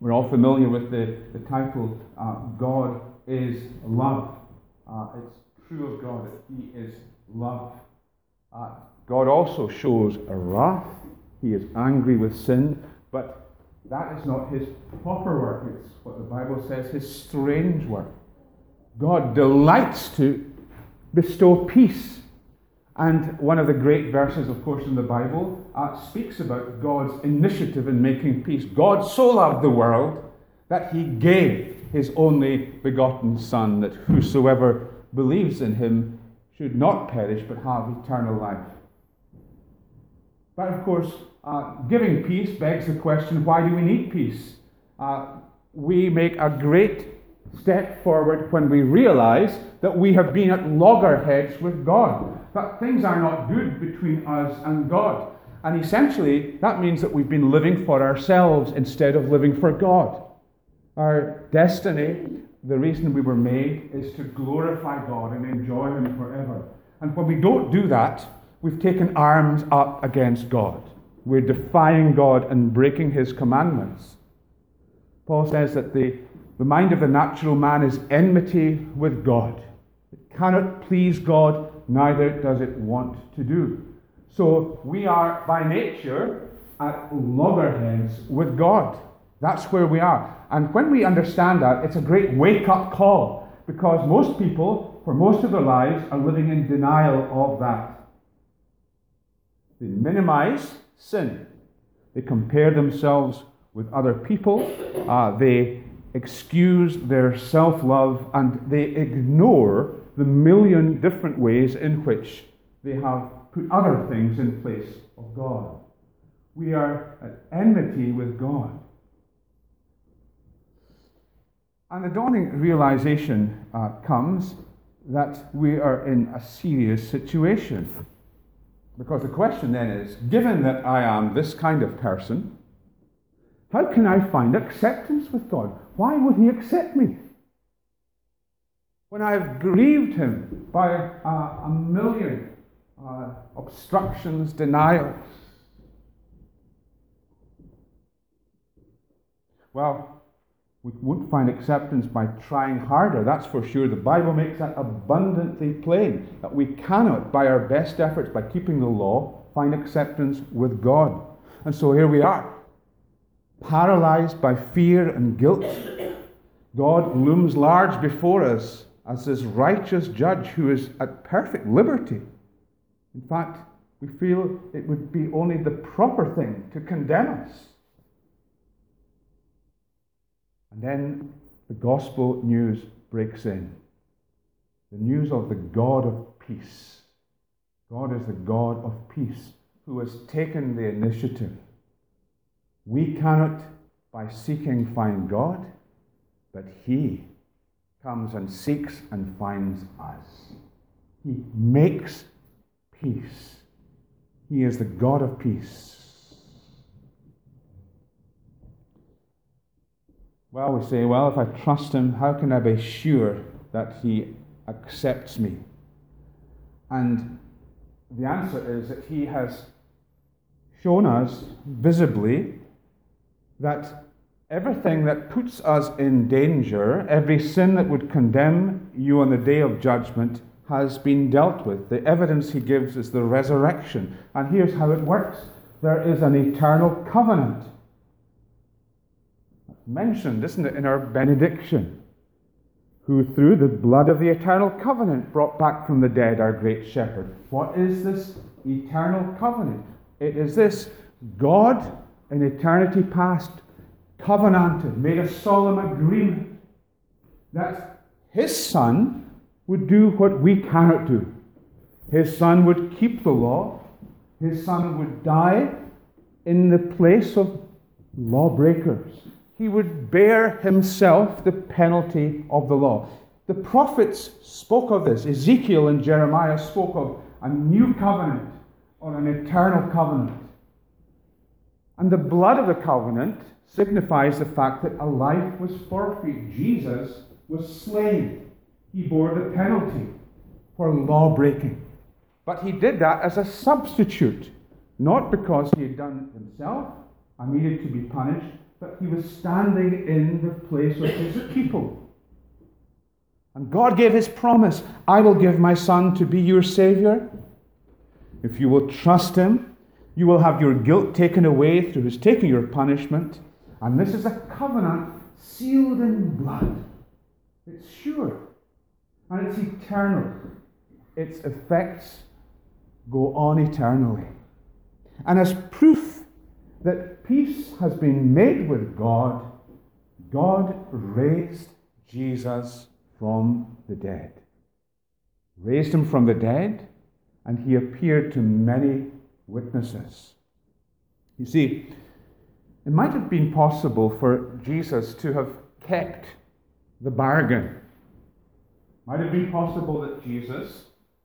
We're all familiar with the, the title, uh, God is Love. Uh, it's true of God that He is love. Uh, God also shows wrath. He is angry with sin, but that is not His proper work. It's what the Bible says, His strange work. God delights to bestow peace and one of the great verses, of course, in the Bible uh, speaks about God's initiative in making peace. God so loved the world that he gave his only begotten Son, that whosoever believes in him should not perish but have eternal life. But of course, uh, giving peace begs the question why do we need peace? Uh, we make a great step forward when we realize that we have been at loggerheads with God that things are not good between us and God. And essentially, that means that we've been living for ourselves instead of living for God. Our destiny, the reason we were made, is to glorify God and enjoy Him forever. And when we don't do that, we've taken arms up against God. We're defying God and breaking His commandments. Paul says that the, the mind of the natural man is enmity with God. It cannot please God neither does it want to do. So we are by nature at loggerheads with God. That's where we are. And when we understand that, it's a great wake up call because most people, for most of their lives, are living in denial of that. They minimize sin, they compare themselves with other people, uh, they excuse their self love, and they ignore the million different ways in which they have put other things in place of God. We are at enmity with God. And the dawning realization uh, comes that we are in a serious situation. Because the question then is given that I am this kind of person, how can I find acceptance with God? Why would He accept me? when I've grieved him by uh, a million uh, obstructions, denials. Well, we won't find acceptance by trying harder, that's for sure. The Bible makes that abundantly plain that we cannot, by our best efforts, by keeping the law, find acceptance with God. And so here we are, paralyzed by fear and guilt. God looms large before us as this righteous judge who is at perfect liberty. In fact, we feel it would be only the proper thing to condemn us. And then the gospel news breaks in the news of the God of peace. God is the God of peace who has taken the initiative. We cannot, by seeking, find God, but He comes and seeks and finds us. He makes peace. He is the God of peace. Well, we say, well, if I trust Him, how can I be sure that He accepts me? And the answer is that He has shown us visibly that Everything that puts us in danger, every sin that would condemn you on the day of judgment, has been dealt with. The evidence he gives is the resurrection. And here's how it works there is an eternal covenant. Mentioned, isn't it, in our benediction? Who, through the blood of the eternal covenant, brought back from the dead our great shepherd. What is this eternal covenant? It is this God in eternity past covenanted, made a solemn agreement that his son would do what we cannot do. His son would keep the law, his son would die in the place of lawbreakers. He would bear himself the penalty of the law. The prophets spoke of this. Ezekiel and Jeremiah spoke of a new covenant or an eternal covenant. And the blood of the covenant signifies the fact that a life was forfeit. Jesus was slain. He bore the penalty for law breaking. But he did that as a substitute, not because he had done it himself and needed to be punished, but he was standing in the place of his people. And God gave his promise I will give my son to be your Savior. If you will trust him, you will have your guilt taken away through his taking your punishment. And this is a covenant sealed in blood. It's sure and it's eternal. Its effects go on eternally. And as proof that peace has been made with God, God raised Jesus from the dead. Raised him from the dead, and he appeared to many witnesses. You see, it might have been possible for Jesus to have kept the bargain. Might have been possible that Jesus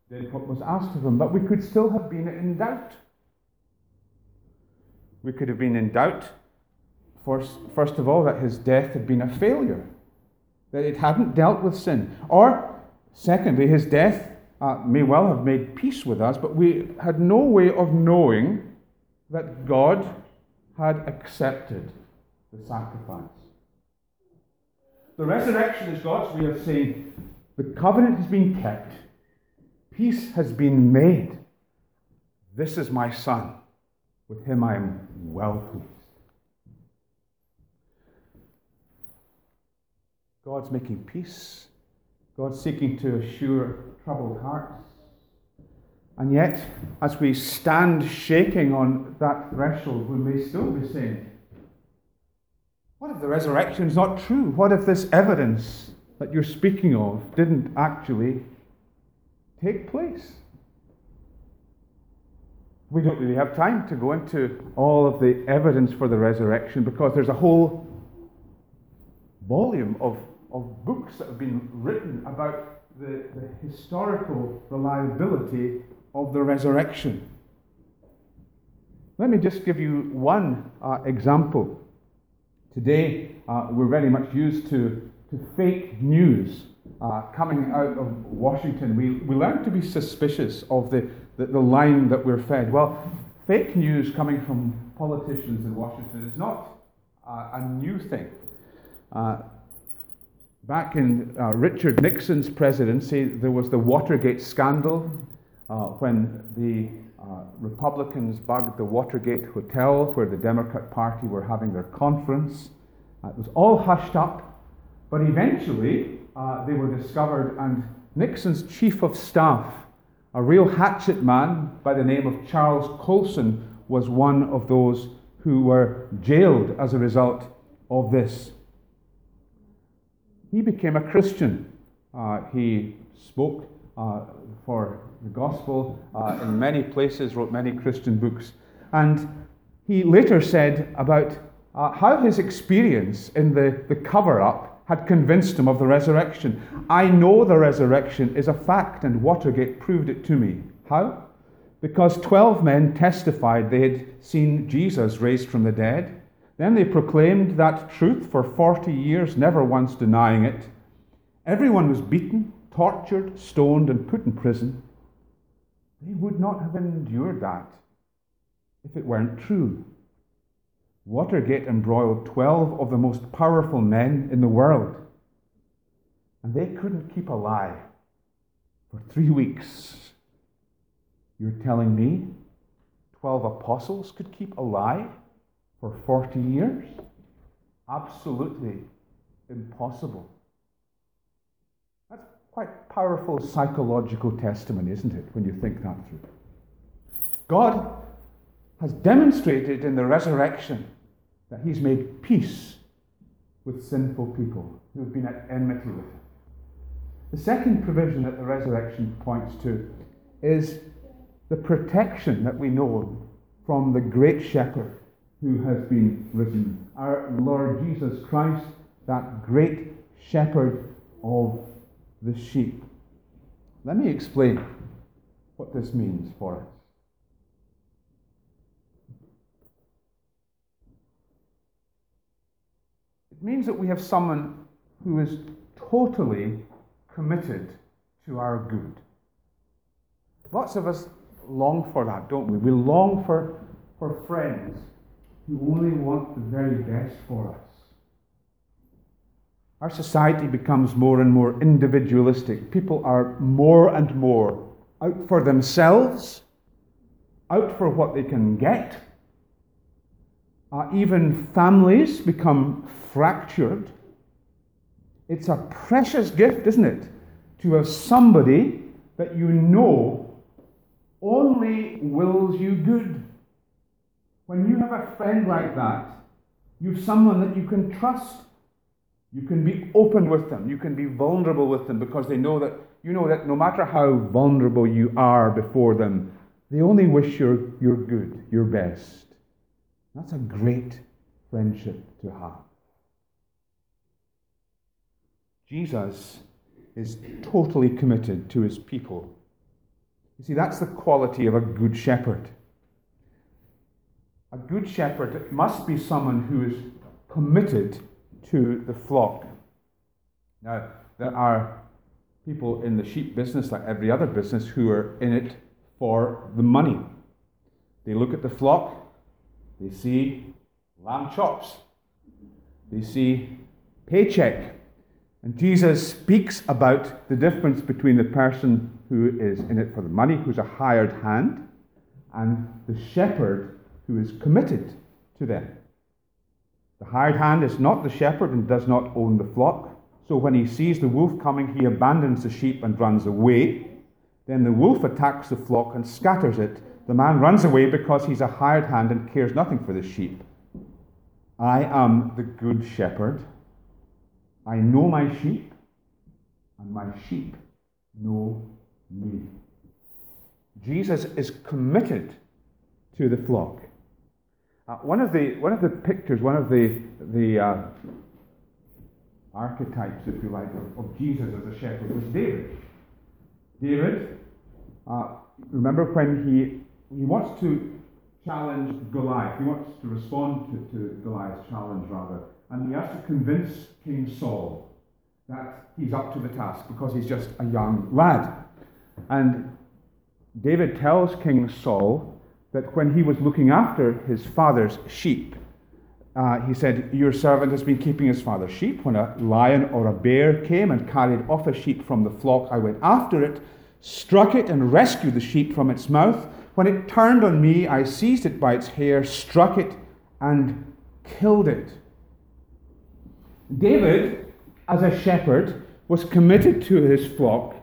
did what was asked of him, but we could still have been in doubt. We could have been in doubt, first, first of all, that his death had been a failure, that it hadn't dealt with sin. Or, secondly, his death uh, may well have made peace with us, but we had no way of knowing that God had accepted the sacrifice. The resurrection is God's way of saying the covenant has been kept, peace has been made. This is my son. With him I am well pleased. God's making peace. God's seeking to assure troubled hearts. And yet, as we stand shaking on that threshold, we may still be saying, What if the resurrection is not true? What if this evidence that you're speaking of didn't actually take place? We don't really have time to go into all of the evidence for the resurrection because there's a whole volume of, of books that have been written about the, the historical reliability of the resurrection. Let me just give you one uh, example. Today, uh, we're very much used to, to fake news uh, coming out of Washington. We, we learn to be suspicious of the, the, the, line that we're fed. Well, fake news coming from politicians in Washington is not uh, a new thing. Uh, back in uh, Richard Nixon's presidency, there was the Watergate scandal uh, when the uh, Republicans bugged the Watergate Hotel where the Democrat Party were having their conference. Uh, it was all hushed up, but eventually uh, they were discovered, and Nixon's chief of staff, a real hatchet man by the name of Charles Colson, was one of those who were jailed as a result of this. He became a Christian. Uh, he spoke uh, for the gospel uh, in many places, wrote many Christian books. And he later said about uh, how his experience in the, the cover up had convinced him of the resurrection. I know the resurrection is a fact, and Watergate proved it to me. How? Because 12 men testified they had seen Jesus raised from the dead. Then they proclaimed that truth for 40 years, never once denying it. Everyone was beaten, tortured, stoned, and put in prison. They would not have endured that if it weren't true. Watergate embroiled 12 of the most powerful men in the world, and they couldn't keep a lie for three weeks. You're telling me 12 apostles could keep a lie for 40 years? Absolutely impossible. That's quite powerful psychological testimony, isn't it, when you think that through? God has demonstrated in the resurrection that He's made peace with sinful people who have been at enmity with Him. The second provision that the resurrection points to is the protection that we know from the great shepherd who has been risen. Our Lord Jesus Christ, that great shepherd of the sheep. Let me explain what this means for us. It means that we have someone who is totally committed to our good. Lots of us long for that, don't we? We long for, for friends who only want the very best for us. Our society becomes more and more individualistic. People are more and more out for themselves, out for what they can get. Uh, even families become fractured. It's a precious gift, isn't it, to have somebody that you know only wills you good. When you have a friend like that, you've someone that you can trust. You can be open with them. You can be vulnerable with them because they know that you know that no matter how vulnerable you are before them, they only wish your, your good, your best. That's a great friendship to have. Jesus is totally committed to his people. You see, that's the quality of a good shepherd. A good shepherd must be someone who is committed to the flock. Now, there are people in the sheep business, like every other business, who are in it for the money. They look at the flock, they see lamb chops, they see paycheck. And Jesus speaks about the difference between the person who is in it for the money, who's a hired hand, and the shepherd who is committed to them. The hired hand is not the shepherd and does not own the flock. So when he sees the wolf coming, he abandons the sheep and runs away. Then the wolf attacks the flock and scatters it. The man runs away because he's a hired hand and cares nothing for the sheep. I am the good shepherd. I know my sheep, and my sheep know me. Jesus is committed to the flock. Uh, one of the one of the pictures, one of the the uh, archetypes, if you like, of, of, Jesus as a shepherd was David. David, uh, remember when he he wants to challenge Goliath. He wants to respond to, to Goliath's challenge rather, and he has to convince King Saul that he's up to the task because he's just a young lad. And David tells King Saul that when he was looking after his father's sheep, uh, he said, Your servant has been keeping his father's sheep. When a lion or a bear came and carried off a sheep from the flock, I went after it, struck it, and rescued the sheep from its mouth. When it turned on me, I seized it by its hair, struck it, and killed it. David, as a shepherd, was committed to his flock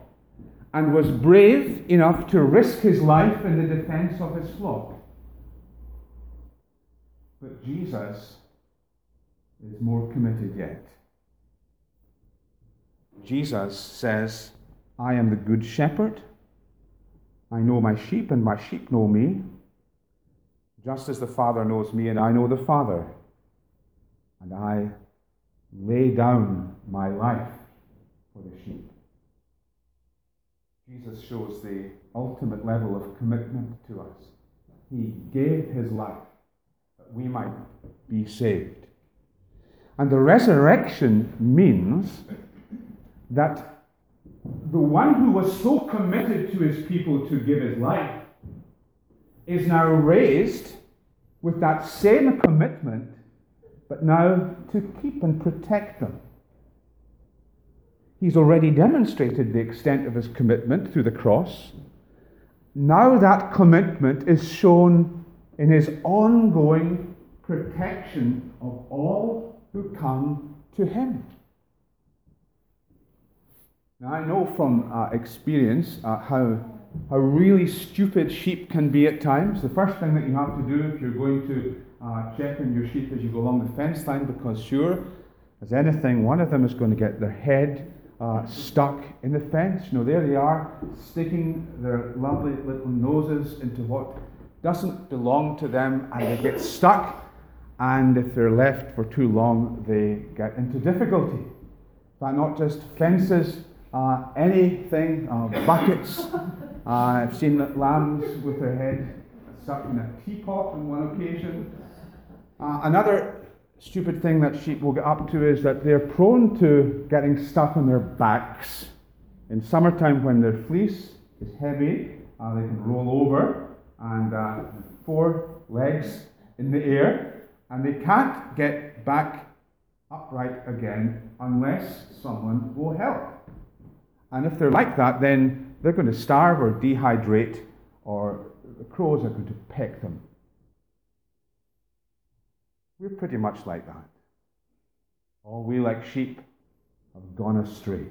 and was brave enough to risk his life in the defense of his flock. But Jesus is more committed yet. Jesus says, I am the good shepherd. I know my sheep, and my sheep know me, just as the Father knows me, and I know the Father. And I lay down my life for the sheep. Jesus shows the ultimate level of commitment to us. He gave his life that we might be saved. And the resurrection means that the one who was so committed to his people to give his life is now raised with that same commitment, but now to keep and protect them. He's already demonstrated the extent of his commitment through the cross. Now that commitment is shown in his ongoing protection of all who come to him. Now, I know from uh, experience uh, how, how really stupid sheep can be at times. The first thing that you have to do if you're going to uh, check on your sheep as you go along the fence line, because sure, as anything, one of them is going to get their head uh, stuck in the fence. You know, there they are, sticking their lovely little noses into what doesn't belong to them, and they get stuck. And if they're left for too long, they get into difficulty. But not just fences, uh, anything, uh, buckets. Uh, I've seen lambs with their head stuck in a teapot on one occasion. Uh, another stupid thing that sheep will get up to is that they're prone to getting stuck on their backs. In summertime, when their fleece is heavy, uh, they can roll over and uh, four legs in the air, And they can't get back upright again unless someone will help. And if they're like that, then they're going to starve or dehydrate, or the crows are going to peck them. We're pretty much like that. All we, like sheep, have gone astray.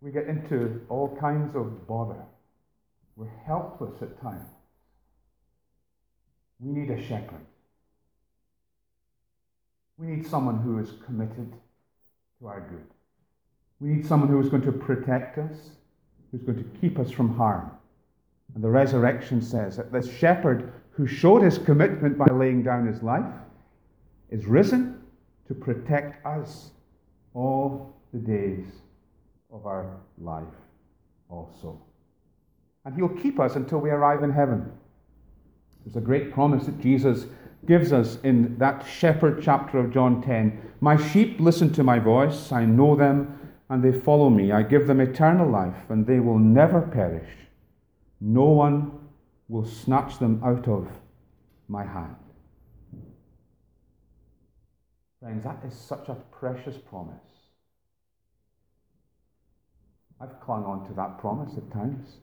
We get into all kinds of bother. We're helpless at times. We need a shepherd. We need someone who is committed to our good. We need someone who is going to protect us, who's going to keep us from harm. And the resurrection says that this shepherd who showed his commitment by laying down his life is risen to protect us all the days of our life also. And he'll keep us until we arrive in heaven. There's a great promise that Jesus gives us in that shepherd chapter of John 10. My sheep listen to my voice, I know them, and they follow me. I give them eternal life, and they will never perish. No one will snatch them out of my hand. Friends, that is such a precious promise. I've clung on to that promise at times.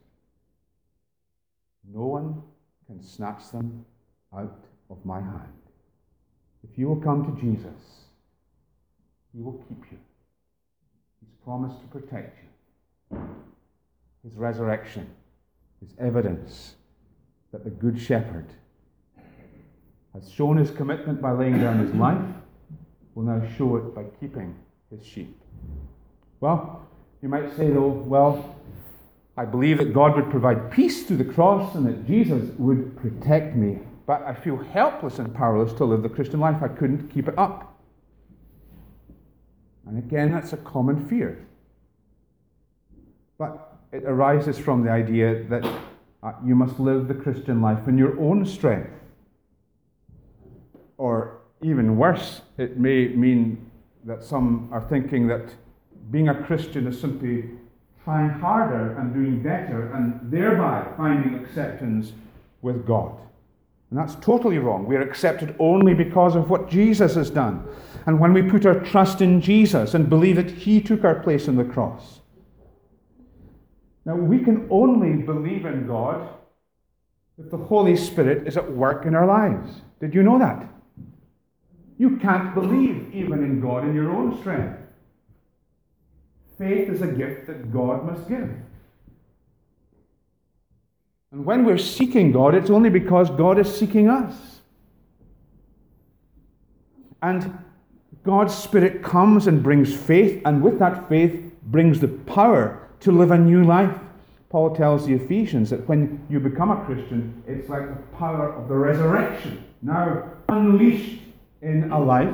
No one can snatch them out of my hand. If you will come to Jesus, he will keep you. He's promised to protect you. His resurrection is evidence that the Good Shepherd has shown his commitment by laying down his life, will now show it by keeping his sheep. Well, you might say, though, well, I believe that God would provide peace through the cross and that Jesus would protect me. But I feel helpless and powerless to live the Christian life. I couldn't keep it up. And again, that's a common fear. But it arises from the idea that uh, you must live the Christian life in your own strength. Or even worse, it may mean that some are thinking that being a Christian is simply trying harder and doing better and thereby finding acceptance with God. And that's totally wrong. We are accepted only because of what Jesus has done. And when we put our trust in Jesus and believe that He took our place on the cross. Now, we can only believe in God if the Holy Spirit is at work in our lives. Did you know that? You can't believe even in God in your own strength. Faith is a gift that God must give. And when we're seeking God, it's only because God is seeking us. And God's Spirit comes and brings faith, and with that faith brings the power to live a new life. Paul tells the Ephesians that when you become a Christian, it's like the power of the resurrection now unleashed in a life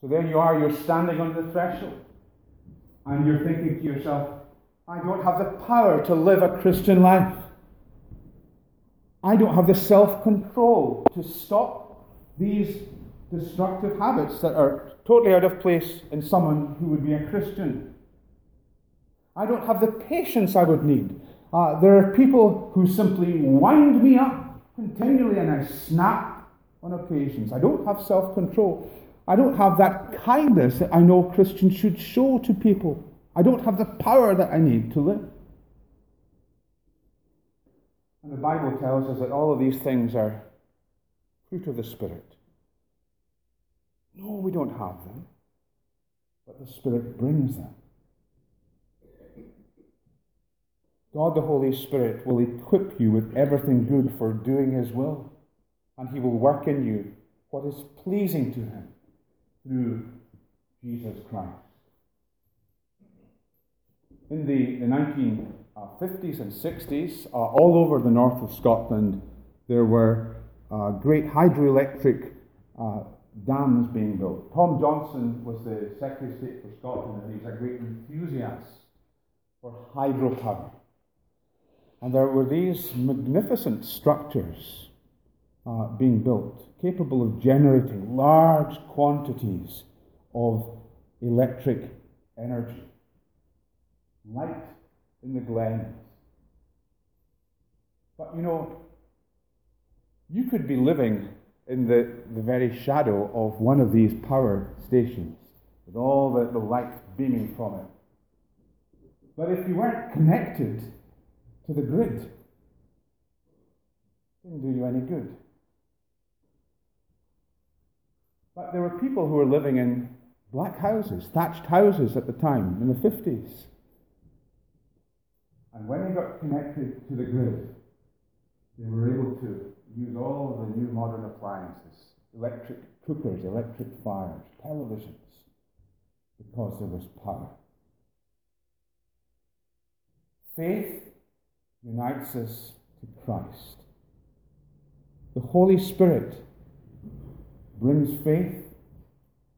So there you are, you're standing on the threshold, and you're thinking to yourself, I don't have the power to live a Christian life. I don't have the self control to stop these destructive habits that are totally out of place in someone who would be a Christian. I don't have the patience I would need. Uh, there are people who simply wind me up continually and I snap on occasions. I don't have self control. I don't have that kindness that I know Christians should show to people. I don't have the power that I need to live. And the Bible tells us that all of these things are fruit of the Spirit. No, we don't have them, but the Spirit brings them. God the Holy Spirit will equip you with everything good for doing His will, and He will work in you what is pleasing to Him through Jesus Christ. In the, the 1950s and 60s, uh, all over the north of Scotland, there were uh, great hydroelectric uh, dams being built. Tom Johnston was the Secretary of State for Scotland, and he was a great enthusiast for hydropower. And there were these magnificent structures uh, being built, capable of generating large quantities of electric energy. Light in the glens. But you know, you could be living in the, the very shadow of one of these power stations with all the, the light beaming from it. But if you weren't connected to the grid, it didn't do you any good. But there were people who were living in black houses, thatched houses at the time, in the 50s. And when they got connected to the grid, they were able to use all of the new modern appliances electric cookers, electric fires, televisions because there was power. Faith unites us to Christ. The Holy Spirit brings faith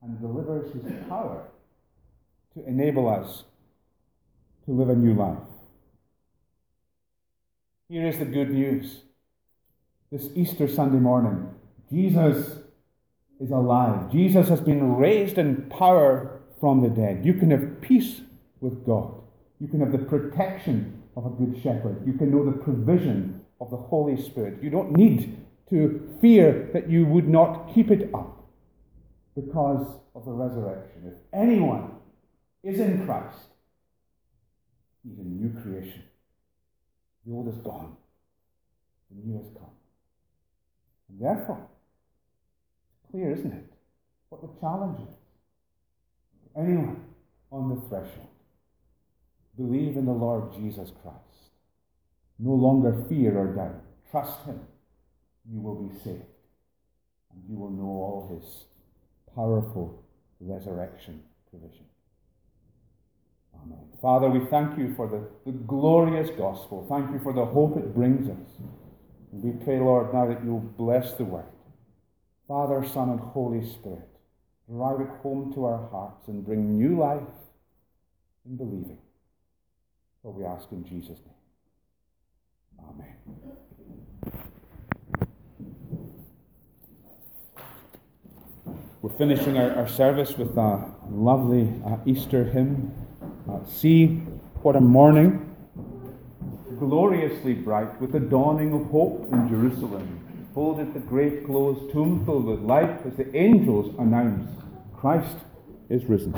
and delivers his power to enable us to live a new life. Here is the good news. This Easter Sunday morning, Jesus is alive. Jesus has been raised in power from the dead. You can have peace with God. You can have the protection of a good shepherd. You can know the provision of the Holy Spirit. You don't need to fear that you would not keep it up because of the resurrection. If anyone is in Christ, he's a new creation. The old is gone, the new has come. And therefore, it's clear, isn't it, what the challenge is. Anyone on the threshold, believe in the Lord Jesus Christ. No longer fear or doubt. Trust Him. You will be saved. And you will know all His powerful resurrection provision. Amen. Father, we thank you for the, the glorious gospel. Thank you for the hope it brings us. And we pray, Lord, now that you'll bless the word. Father, Son, and Holy Spirit, drive it home to our hearts and bring new life in believing. For we ask in Jesus' name. Amen. We're finishing our, our service with a lovely uh, Easter hymn. Uh, See what a morning, gloriously bright, with the dawning of hope in Jerusalem. Folded the great closed tomb filled with light as the angels announce Christ is risen.